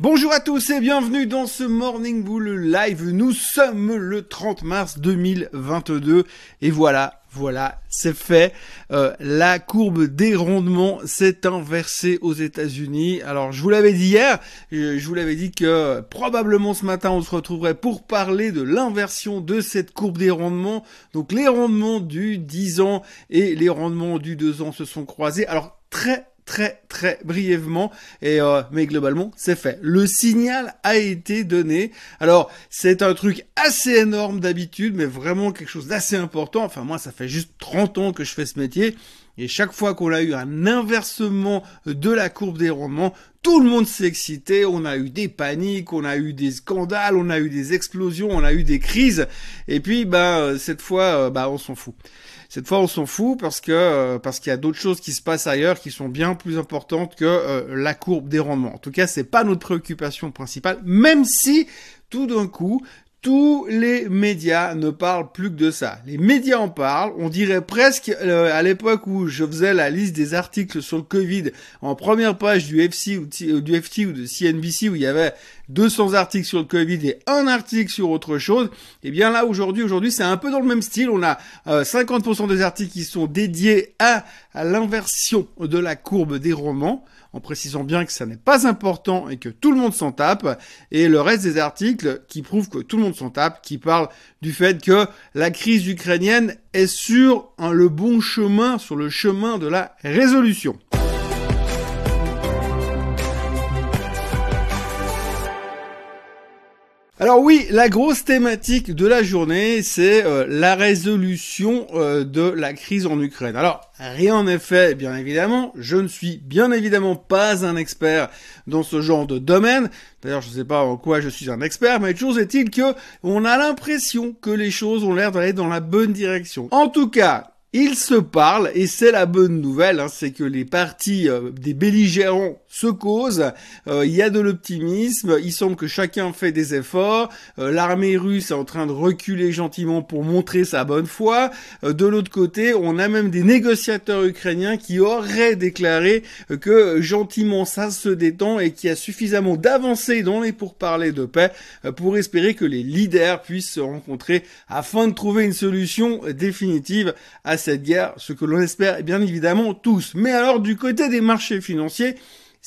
Bonjour à tous et bienvenue dans ce Morning Bull Live. Nous sommes le 30 mars 2022 et voilà, voilà, c'est fait. Euh, la courbe des rendements s'est inversée aux États-Unis. Alors, je vous l'avais dit hier, je vous l'avais dit que probablement ce matin on se retrouverait pour parler de l'inversion de cette courbe des rendements. Donc, les rendements du 10 ans et les rendements du 2 ans se sont croisés. Alors, très très très brièvement et euh, mais globalement c'est fait. Le signal a été donné. Alors c'est un truc assez énorme d'habitude mais vraiment quelque chose d'assez important. Enfin moi ça fait juste 30 ans que je fais ce métier et chaque fois qu'on a eu un inversement de la courbe des rendements, tout le monde s'est excité, on a eu des paniques, on a eu des scandales, on a eu des explosions, on a eu des crises et puis bah cette fois euh, bah on s'en fout. Cette fois, on s'en fout parce que euh, parce qu'il y a d'autres choses qui se passent ailleurs qui sont bien plus importantes que euh, la courbe des rendements. En tout cas, c'est pas notre préoccupation principale, même si tout d'un coup, tous les médias ne parlent plus que de ça. Les médias en parlent. On dirait presque euh, à l'époque où je faisais la liste des articles sur le Covid en première page du FC ou euh, du FT ou de CNBC où il y avait 200 articles sur le Covid et un article sur autre chose. Eh bien là aujourd'hui, aujourd'hui c'est un peu dans le même style. On a 50% euh, des articles qui sont dédiés à l'inversion de la courbe des romans en précisant bien que ça n'est pas important et que tout le monde s'en tape, et le reste des articles qui prouvent que tout le monde s'en tape, qui parlent du fait que la crise ukrainienne est sur le bon chemin, sur le chemin de la résolution. Alors oui, la grosse thématique de la journée, c'est euh, la résolution euh, de la crise en Ukraine. Alors, rien n'est fait, bien évidemment. Je ne suis bien évidemment pas un expert dans ce genre de domaine. D'ailleurs, je ne sais pas en quoi je suis un expert, mais toujours est-il que on a l'impression que les choses ont l'air d'aller dans la bonne direction. En tout cas, ils se parlent et c'est la bonne nouvelle, hein, c'est que les partis euh, des belligérants se causent, euh, il y a de l'optimisme, il semble que chacun fait des efforts, euh, l'armée russe est en train de reculer gentiment pour montrer sa bonne foi, de l'autre côté on a même des négociateurs ukrainiens qui auraient déclaré que gentiment ça se détend et qu'il y a suffisamment d'avancées dans les pourparlers de paix pour espérer que les leaders puissent se rencontrer afin de trouver une solution définitive à cette guerre, ce que l'on espère bien évidemment tous. Mais alors du côté des marchés financiers,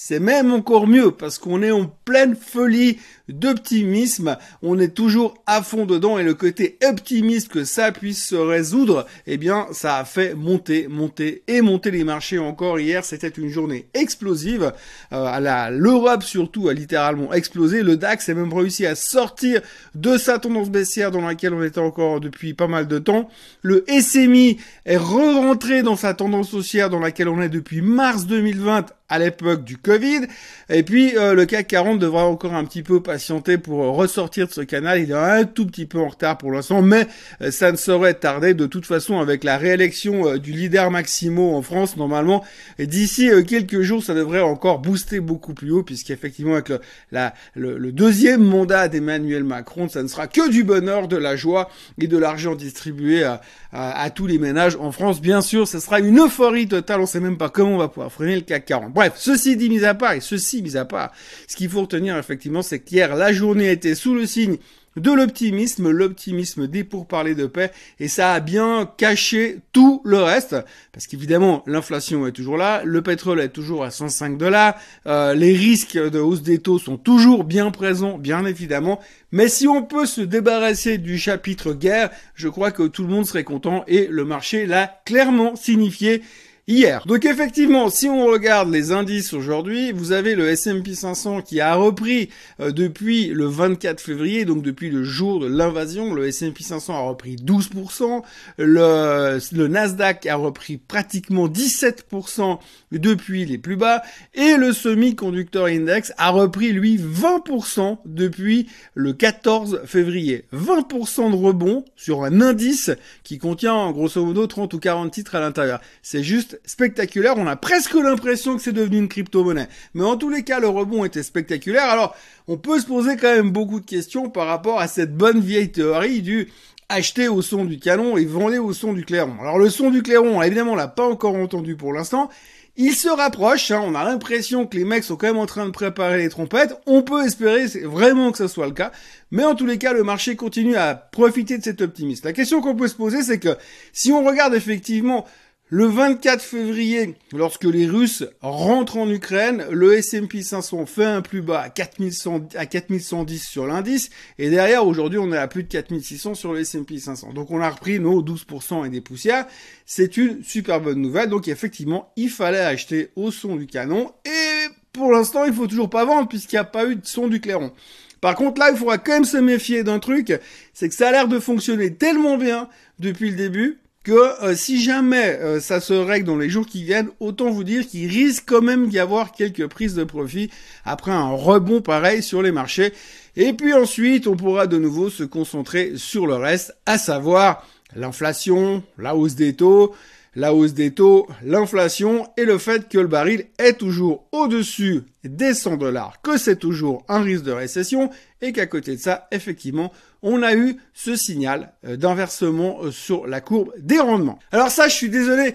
c'est même encore mieux parce qu'on est en pleine folie d'optimisme. On est toujours à fond dedans et le côté optimiste que ça puisse se résoudre, eh bien, ça a fait monter, monter et monter les marchés encore hier. C'était une journée explosive. Euh, l'Europe surtout a littéralement explosé. Le DAX a même réussi à sortir de sa tendance baissière dans laquelle on était encore depuis pas mal de temps. Le SMI est re-rentré dans sa tendance haussière dans laquelle on est depuis mars 2020 à l'époque du Covid. Et puis euh, le CAC 40 devra encore un petit peu patienter pour euh, ressortir de ce canal. Il est un tout petit peu en retard pour l'instant, mais euh, ça ne saurait tarder. De toute façon, avec la réélection du leader Maximo en France, normalement, d'ici quelques jours, ça devrait encore booster beaucoup plus haut, puisqu'effectivement, avec le, la, le, deuxième mandat d'Emmanuel Macron, ça ne sera que du bonheur, de la joie et de l'argent distribué à, à, tous les ménages en France. Bien sûr, ce sera une euphorie totale. On sait même pas comment on va pouvoir freiner le CAC 40. Bref, ceci dit mis à part, et ceci mis à part, ce qu'il faut retenir effectivement, c'est qu'hier, la journée était sous le signe de l'optimisme, l'optimisme des pourparlers de paix, et ça a bien caché tout le reste, parce qu'évidemment l'inflation est toujours là, le pétrole est toujours à 105 dollars, euh, les risques de hausse des taux sont toujours bien présents, bien évidemment, mais si on peut se débarrasser du chapitre guerre, je crois que tout le monde serait content, et le marché l'a clairement signifié hier. Donc effectivement, si on regarde les indices aujourd'hui, vous avez le S&P 500 qui a repris euh, depuis le 24 février, donc depuis le jour de l'invasion, le S&P 500 a repris 12%, le, le Nasdaq a repris pratiquement 17% depuis les plus bas, et le semi-conducteur index a repris lui 20% depuis le 14 février. 20% de rebond sur un indice qui contient grosso modo 30 ou 40 titres à l'intérieur. C'est juste spectaculaire. On a presque l'impression que c'est devenu une crypto-monnaie. Mais en tous les cas, le rebond était spectaculaire. Alors, on peut se poser quand même beaucoup de questions par rapport à cette bonne vieille théorie du acheter au son du canon et vendre au son du clairon. Alors le son du clairon, évidemment, on l'a pas encore entendu pour l'instant. Il se rapproche, hein, on a l'impression que les mecs sont quand même en train de préparer les trompettes. On peut espérer vraiment que ce soit le cas, mais en tous les cas, le marché continue à profiter de cet optimisme. La question qu'on peut se poser, c'est que si on regarde effectivement le 24 février, lorsque les Russes rentrent en Ukraine, le S&P 500 fait un plus bas à, 4100, à 4110 sur l'indice, et derrière, aujourd'hui, on est à plus de 4600 sur le S&P 500. Donc on a repris nos 12% et des poussières. C'est une super bonne nouvelle. Donc effectivement, il fallait acheter au son du canon, et pour l'instant, il faut toujours pas vendre, puisqu'il n'y a pas eu de son du clairon. Par contre, là, il faudra quand même se méfier d'un truc, c'est que ça a l'air de fonctionner tellement bien depuis le début que euh, si jamais euh, ça se règle dans les jours qui viennent, autant vous dire qu'il risque quand même d'y avoir quelques prises de profit après un rebond pareil sur les marchés. Et puis ensuite, on pourra de nouveau se concentrer sur le reste, à savoir l'inflation, la hausse des taux, la hausse des taux, l'inflation et le fait que le baril est toujours au-dessus des 100 dollars, que c'est toujours un risque de récession et qu'à côté de ça, effectivement, on a eu ce signal euh, d'inversement euh, sur la courbe des rendements. Alors ça, je suis désolé.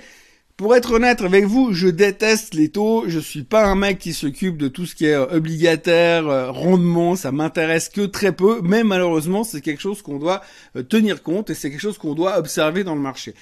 Pour être honnête avec vous, je déteste les taux. Je suis pas un mec qui s'occupe de tout ce qui est euh, obligataire, rendement. Ça m'intéresse que très peu. Mais malheureusement, c'est quelque chose qu'on doit tenir compte et c'est quelque chose qu'on doit observer dans le marché.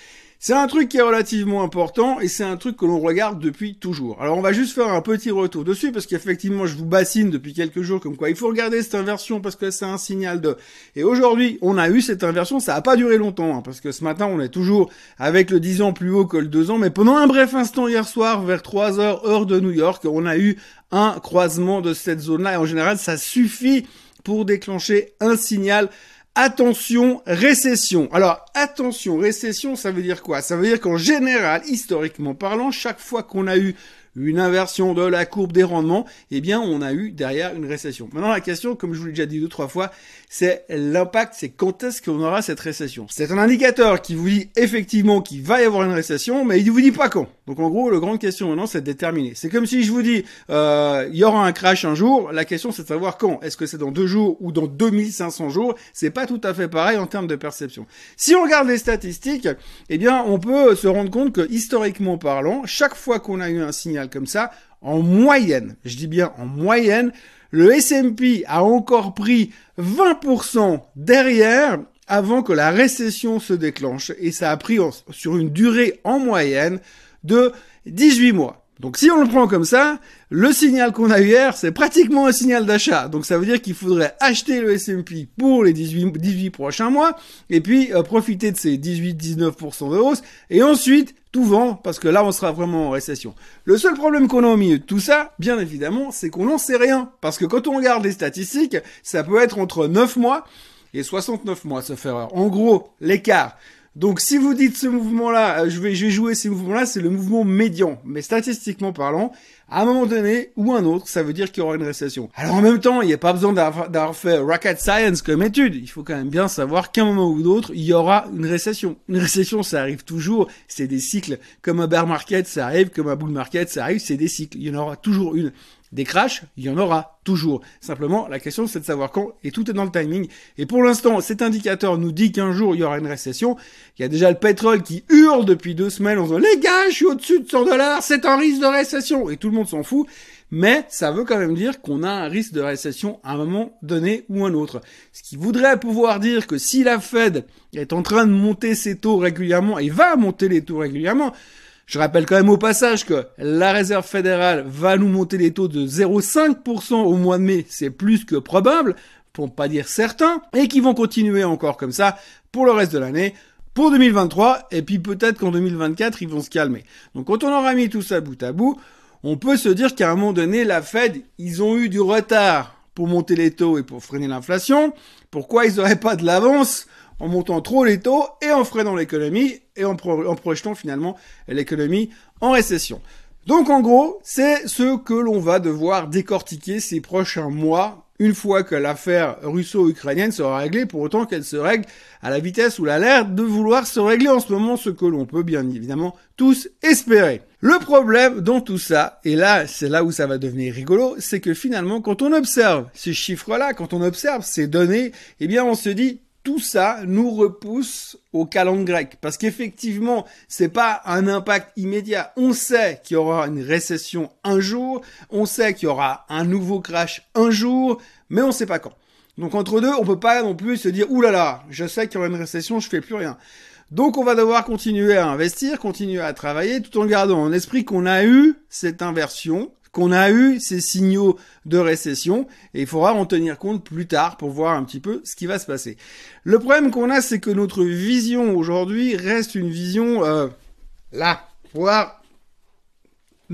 C'est un truc qui est relativement important et c'est un truc que l'on regarde depuis toujours. Alors on va juste faire un petit retour dessus parce qu'effectivement je vous bassine depuis quelques jours comme quoi il faut regarder cette inversion parce que c'est un signal de... Et aujourd'hui on a eu cette inversion, ça n'a pas duré longtemps hein, parce que ce matin on est toujours avec le 10 ans plus haut que le 2 ans mais pendant un bref instant hier soir vers 3 heures heure de New York on a eu un croisement de cette zone-là et en général ça suffit pour déclencher un signal Attention, récession. Alors, attention, récession, ça veut dire quoi? Ça veut dire qu'en général, historiquement parlant, chaque fois qu'on a eu une inversion de la courbe des rendements, eh bien, on a eu derrière une récession. Maintenant, la question, comme je vous l'ai déjà dit deux, trois fois, c'est l'impact, c'est quand est-ce qu'on aura cette récession? C'est un indicateur qui vous dit effectivement qu'il va y avoir une récession, mais il vous dit pas quand. Donc, en gros, la grande question maintenant, c'est de déterminer. C'est comme si je vous dis, euh, il y aura un crash un jour, la question, c'est de savoir quand. Est-ce que c'est dans deux jours ou dans 2500 jours? C'est pas tout à fait pareil en termes de perception. Si on regarde les statistiques, eh bien, on peut se rendre compte que, historiquement parlant, chaque fois qu'on a eu un signal comme ça, en moyenne, je dis bien en moyenne, le S&P a encore pris 20% derrière avant que la récession se déclenche et ça a pris sur une durée en moyenne de 18 mois. Donc si on le prend comme ça, le signal qu'on a eu hier, c'est pratiquement un signal d'achat. Donc ça veut dire qu'il faudrait acheter le S&P pour les 18, 18 prochains mois et puis euh, profiter de ces 18-19% de hausse et ensuite tout vend parce que là on sera vraiment en récession. Le seul problème qu'on a au milieu de tout ça, bien évidemment, c'est qu'on n'en sait rien parce que quand on regarde les statistiques, ça peut être entre 9 mois et 69 mois, se faire en gros l'écart donc si vous dites ce mouvement-là, euh, je vais, je vais jouer ces mouvements-là, c'est le mouvement médian. Mais statistiquement parlant, à un moment donné ou un autre, ça veut dire qu'il y aura une récession. Alors en même temps, il n'y a pas besoin d'avoir fait rocket science comme étude. Il faut quand même bien savoir qu'à un moment ou d'autre, il y aura une récession. Une récession, ça arrive toujours. C'est des cycles. Comme un bear market, ça arrive. Comme un bull market, ça arrive. C'est des cycles. Il y en aura toujours une. Des crashs, il y en aura toujours. Simplement, la question c'est de savoir quand, et tout est dans le timing. Et pour l'instant, cet indicateur nous dit qu'un jour il y aura une récession. Il y a déjà le pétrole qui hurle depuis deux semaines en disant les gars, je suis au-dessus de 100 dollars, c'est un risque de récession. Et tout le monde s'en fout. Mais ça veut quand même dire qu'on a un risque de récession à un moment donné ou un autre. Ce qui voudrait pouvoir dire que si la Fed est en train de monter ses taux régulièrement et va monter les taux régulièrement, je rappelle quand même au passage que la réserve fédérale va nous monter les taux de 0,5% au mois de mai, c'est plus que probable, pour pas dire certain, et qui vont continuer encore comme ça pour le reste de l'année, pour 2023, et puis peut-être qu'en 2024, ils vont se calmer. Donc quand on aura mis tout ça bout à bout, on peut se dire qu'à un moment donné, la Fed, ils ont eu du retard pour monter les taux et pour freiner l'inflation. Pourquoi ils n'auraient pas de l'avance en montant trop les taux et en freinant l'économie et en, projetant finalement l'économie en récession. Donc en gros, c'est ce que l'on va devoir décortiquer ces prochains mois une fois que l'affaire russo-ukrainienne sera réglée, pour autant qu'elle se règle à la vitesse a l'air de vouloir se régler en ce moment, ce que l'on peut bien évidemment tous espérer. Le problème dans tout ça, et là c'est là où ça va devenir rigolo, c'est que finalement quand on observe ces chiffres-là, quand on observe ces données, eh bien on se dit tout ça nous repousse au calendrier grec. Parce qu'effectivement, c'est pas un impact immédiat. On sait qu'il y aura une récession un jour, on sait qu'il y aura un nouveau crash un jour, mais on sait pas quand. Donc entre deux, on peut pas non plus se dire, oulala, là là, je sais qu'il y aura une récession, je fais plus rien. Donc on va devoir continuer à investir, continuer à travailler, tout en gardant en esprit qu'on a eu cette inversion, qu'on a eu ces signaux de récession, et il faudra en tenir compte plus tard pour voir un petit peu ce qui va se passer. Le problème qu'on a, c'est que notre vision aujourd'hui reste une vision euh, là, voire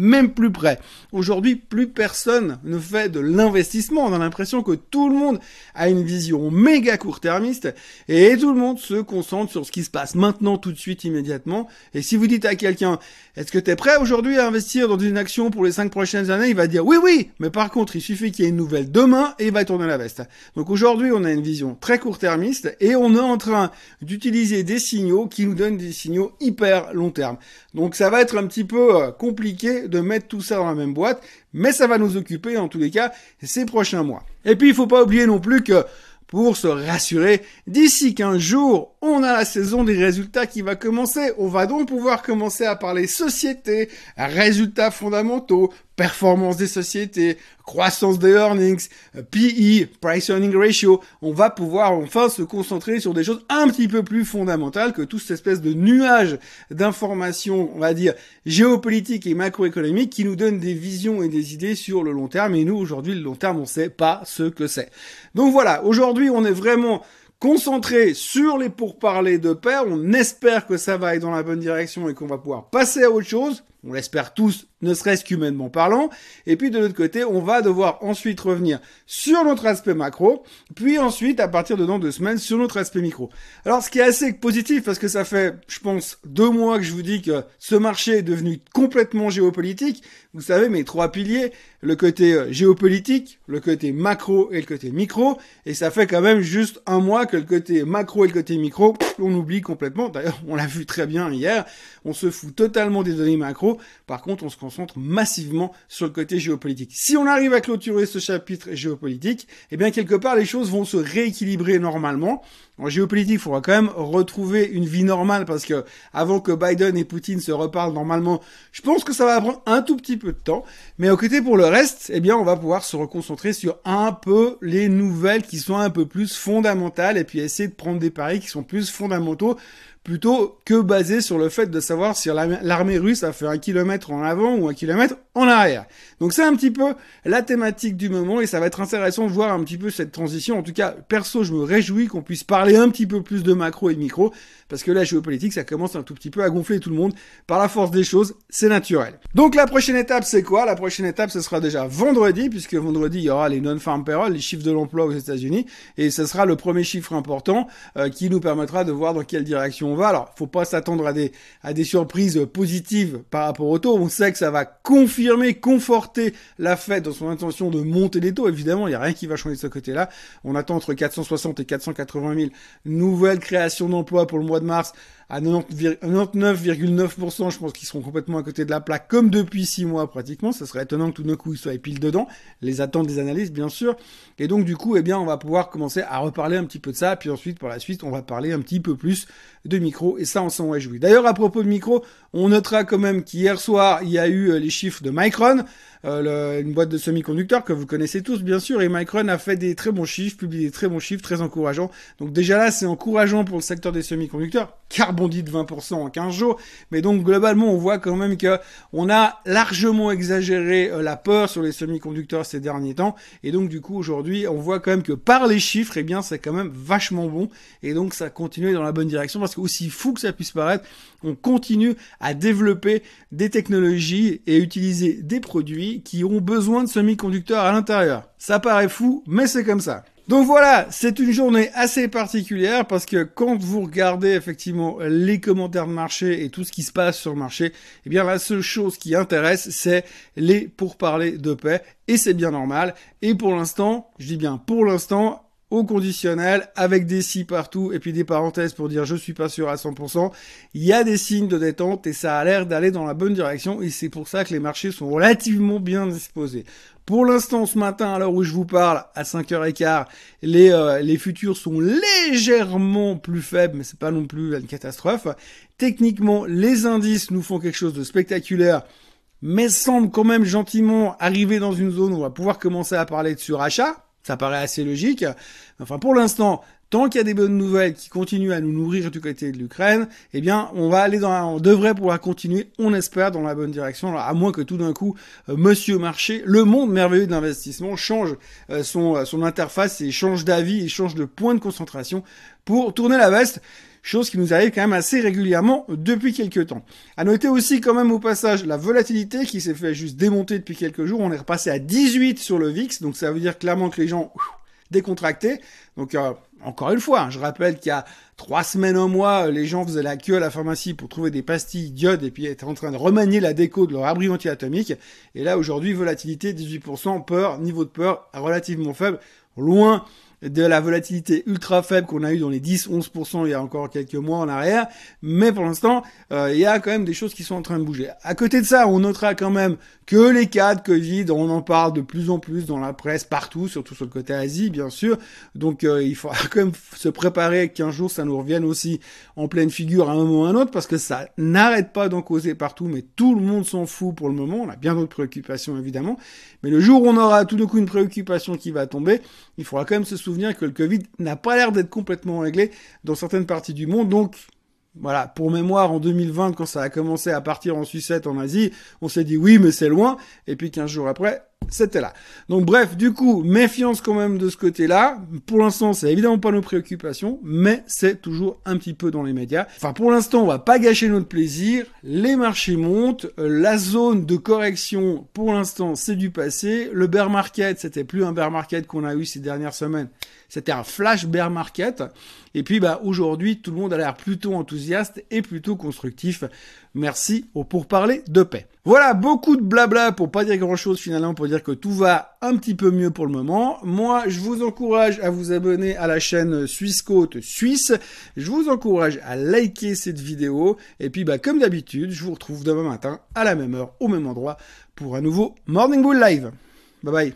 même plus près. Aujourd'hui, plus personne ne fait de l'investissement. On a l'impression que tout le monde a une vision méga court-termiste et tout le monde se concentre sur ce qui se passe maintenant, tout de suite, immédiatement. Et si vous dites à quelqu'un, est-ce que tu es prêt aujourd'hui à investir dans une action pour les cinq prochaines années Il va dire oui, oui, mais par contre, il suffit qu'il y ait une nouvelle demain et il va tourner la veste. Donc aujourd'hui, on a une vision très court-termiste et on est en train d'utiliser des signaux qui nous donnent des signaux hyper long terme. Donc ça va être un petit peu euh, compliqué de mettre tout ça dans la même boîte, mais ça va nous occuper en tous les cas ces prochains mois. Et puis il faut pas oublier non plus que pour se rassurer, d'ici 15 jours, on a la saison des résultats qui va commencer. On va donc pouvoir commencer à parler société, résultats fondamentaux, performance des sociétés, croissance des earnings, PE, price earning ratio. On va pouvoir enfin se concentrer sur des choses un petit peu plus fondamentales que toute cette espèce de nuage d'informations, on va dire, géopolitiques et macroéconomiques qui nous donnent des visions et des idées sur le long terme. Et nous, aujourd'hui, le long terme, on sait pas ce que c'est. Donc voilà, aujourd'hui, on est vraiment concentré sur les pourparlers de pair. On espère que ça va aller dans la bonne direction et qu'on va pouvoir passer à autre chose. On l'espère tous, ne serait-ce qu'humainement parlant. Et puis de l'autre côté, on va devoir ensuite revenir sur notre aspect macro, puis ensuite, à partir de dans deux semaines, sur notre aspect micro. Alors, ce qui est assez positif, parce que ça fait, je pense, deux mois que je vous dis que ce marché est devenu complètement géopolitique. Vous savez, mes trois piliers, le côté euh, géopolitique, le côté macro et le côté micro. Et ça fait quand même juste un mois que le côté macro et le côté micro, on oublie complètement. D'ailleurs, on l'a vu très bien hier. On se fout totalement des données macro. Par contre, on se concentre massivement sur le côté géopolitique. Si on arrive à clôturer ce chapitre géopolitique, eh bien, quelque part, les choses vont se rééquilibrer normalement. En géopolitique, il faudra quand même retrouver une vie normale parce que avant que Biden et Poutine se reparlent normalement, je pense que ça va prendre un tout petit peu de temps. Mais au côté pour le reste, eh bien, on va pouvoir se reconcentrer sur un peu les nouvelles qui sont un peu plus fondamentales et puis essayer de prendre des paris qui sont plus fondamentaux plutôt que basé sur le fait de savoir si l'armée russe a fait un kilomètre en avant ou un kilomètre en arrière. Donc c'est un petit peu la thématique du moment et ça va être intéressant de voir un petit peu cette transition. En tout cas, perso, je me réjouis qu'on puisse parler un petit peu plus de macro et de micro parce que la géopolitique, ça commence un tout petit peu à gonfler tout le monde par la force des choses, c'est naturel. Donc la prochaine étape, c'est quoi? La prochaine étape, ce sera déjà vendredi puisque vendredi, il y aura les non-farm payroll, les chiffres de l'emploi aux États-Unis et ce sera le premier chiffre important euh, qui nous permettra de voir dans quelle direction on va. Alors, faut pas s'attendre à des, à des surprises positives par rapport au taux. On sait que ça va confirmer, conforter la Fed dans son intention de monter les taux. Évidemment, il n'y a rien qui va changer de ce côté-là. On attend entre 460 et 480 000 nouvelles créations d'emplois pour le mois de mars à 99,9%, je pense qu'ils seront complètement à côté de la plaque, comme depuis six mois pratiquement. Ça serait étonnant que tout d'un coup ils soient pile dedans. Les attentes des analystes, bien sûr. Et donc du coup, eh bien, on va pouvoir commencer à reparler un petit peu de ça. Puis ensuite, pour la suite, on va parler un petit peu plus de micro. Et ça, on s'en réjouit. D'ailleurs, à propos de micro, on notera quand même qu'hier soir, il y a eu euh, les chiffres de Micron. Euh, une boîte de semi-conducteurs que vous connaissez tous bien sûr, et Micron a fait des très bons chiffres, publié des très bons chiffres, très encourageants. Donc déjà là, c'est encourageant pour le secteur des semi-conducteurs, car bondi de 20% en 15 jours, mais donc globalement, on voit quand même que on a largement exagéré euh, la peur sur les semi-conducteurs ces derniers temps, et donc du coup aujourd'hui, on voit quand même que par les chiffres, eh bien c'est quand même vachement bon, et donc ça continue dans la bonne direction, parce que aussi fou que ça puisse paraître, on continue à développer des technologies et utiliser des produits qui ont besoin de semi-conducteurs à l'intérieur. Ça paraît fou, mais c'est comme ça. Donc voilà, c'est une journée assez particulière parce que quand vous regardez effectivement les commentaires de marché et tout ce qui se passe sur le marché, eh bien la seule chose qui intéresse, c'est les pourparlers de paix et c'est bien normal. Et pour l'instant, je dis bien pour l'instant, au conditionnel avec des si partout et puis des parenthèses pour dire je suis pas sûr à 100%. Il y a des signes de détente et ça a l'air d'aller dans la bonne direction et c'est pour ça que les marchés sont relativement bien disposés. Pour l'instant, ce matin, à l'heure où je vous parle, à 5h15, les, euh, les futurs sont légèrement plus faibles, mais c'est pas non plus une catastrophe. Techniquement, les indices nous font quelque chose de spectaculaire, mais semblent quand même gentiment arriver dans une zone où on va pouvoir commencer à parler de surachat. Ça paraît assez logique. Enfin, pour l'instant, tant qu'il y a des bonnes nouvelles qui continuent à nous nourrir du côté de l'Ukraine, eh bien, on va aller dans, on devrait pouvoir continuer, on espère, dans la bonne direction, à moins que tout d'un coup, euh, Monsieur Marché, le monde merveilleux d'investissement, change euh, son, euh, son interface et change d'avis et change de point de concentration pour tourner la veste chose qui nous arrive quand même assez régulièrement depuis quelques temps. À noter aussi quand même au passage la volatilité qui s'est fait juste démonter depuis quelques jours. On est repassé à 18 sur le VIX, donc ça veut dire clairement que les gens décontractés. Donc euh, encore une fois, hein, je rappelle qu'il y a trois semaines, un mois, les gens faisaient la queue à la pharmacie pour trouver des pastilles diodes et puis étaient en train de remanier la déco de leur abri anti-atomique. Et là aujourd'hui, volatilité 18%, peur, niveau de peur relativement faible, loin de la volatilité ultra faible qu'on a eu dans les 10-11% il y a encore quelques mois en arrière. Mais pour l'instant, euh, il y a quand même des choses qui sont en train de bouger. À côté de ça, on notera quand même que les cas de Covid, on en parle de plus en plus dans la presse partout, surtout sur le côté Asie, bien sûr. Donc euh, il faudra quand même se préparer qu'un jour ça nous revienne aussi en pleine figure à un moment ou à un autre, parce que ça n'arrête pas d'en causer partout, mais tout le monde s'en fout pour le moment. On a bien d'autres préoccupations évidemment. Mais le jour où on aura tout d'un coup une préoccupation qui va tomber, il faudra quand même se souvenir que le Covid n'a pas l'air d'être complètement réglé dans certaines parties du monde. Donc, voilà, pour mémoire, en 2020, quand ça a commencé à partir en sucette en Asie, on s'est dit oui, mais c'est loin. Et puis 15 jours après, c'était là. Donc bref, du coup, méfiance quand même de ce côté-là. Pour l'instant, c'est évidemment pas nos préoccupations, mais c'est toujours un petit peu dans les médias. Enfin, pour l'instant, on va pas gâcher notre plaisir. Les marchés montent. La zone de correction, pour l'instant, c'est du passé. Le bear market, c'était plus un bear market qu'on a eu ces dernières semaines. C'était un flash bear market. Et puis, bah, aujourd'hui, tout le monde a l'air plutôt enthousiaste et plutôt constructif. Merci pour parler de paix. Voilà, beaucoup de blabla pour pas dire grand chose finalement pour dire que tout va un petit peu mieux pour le moment. Moi, je vous encourage à vous abonner à la chaîne Suisse Côte Suisse. Je vous encourage à liker cette vidéo. Et puis, bah, comme d'habitude, je vous retrouve demain matin à la même heure, au même endroit pour un nouveau Morning Bull Live. Bye bye.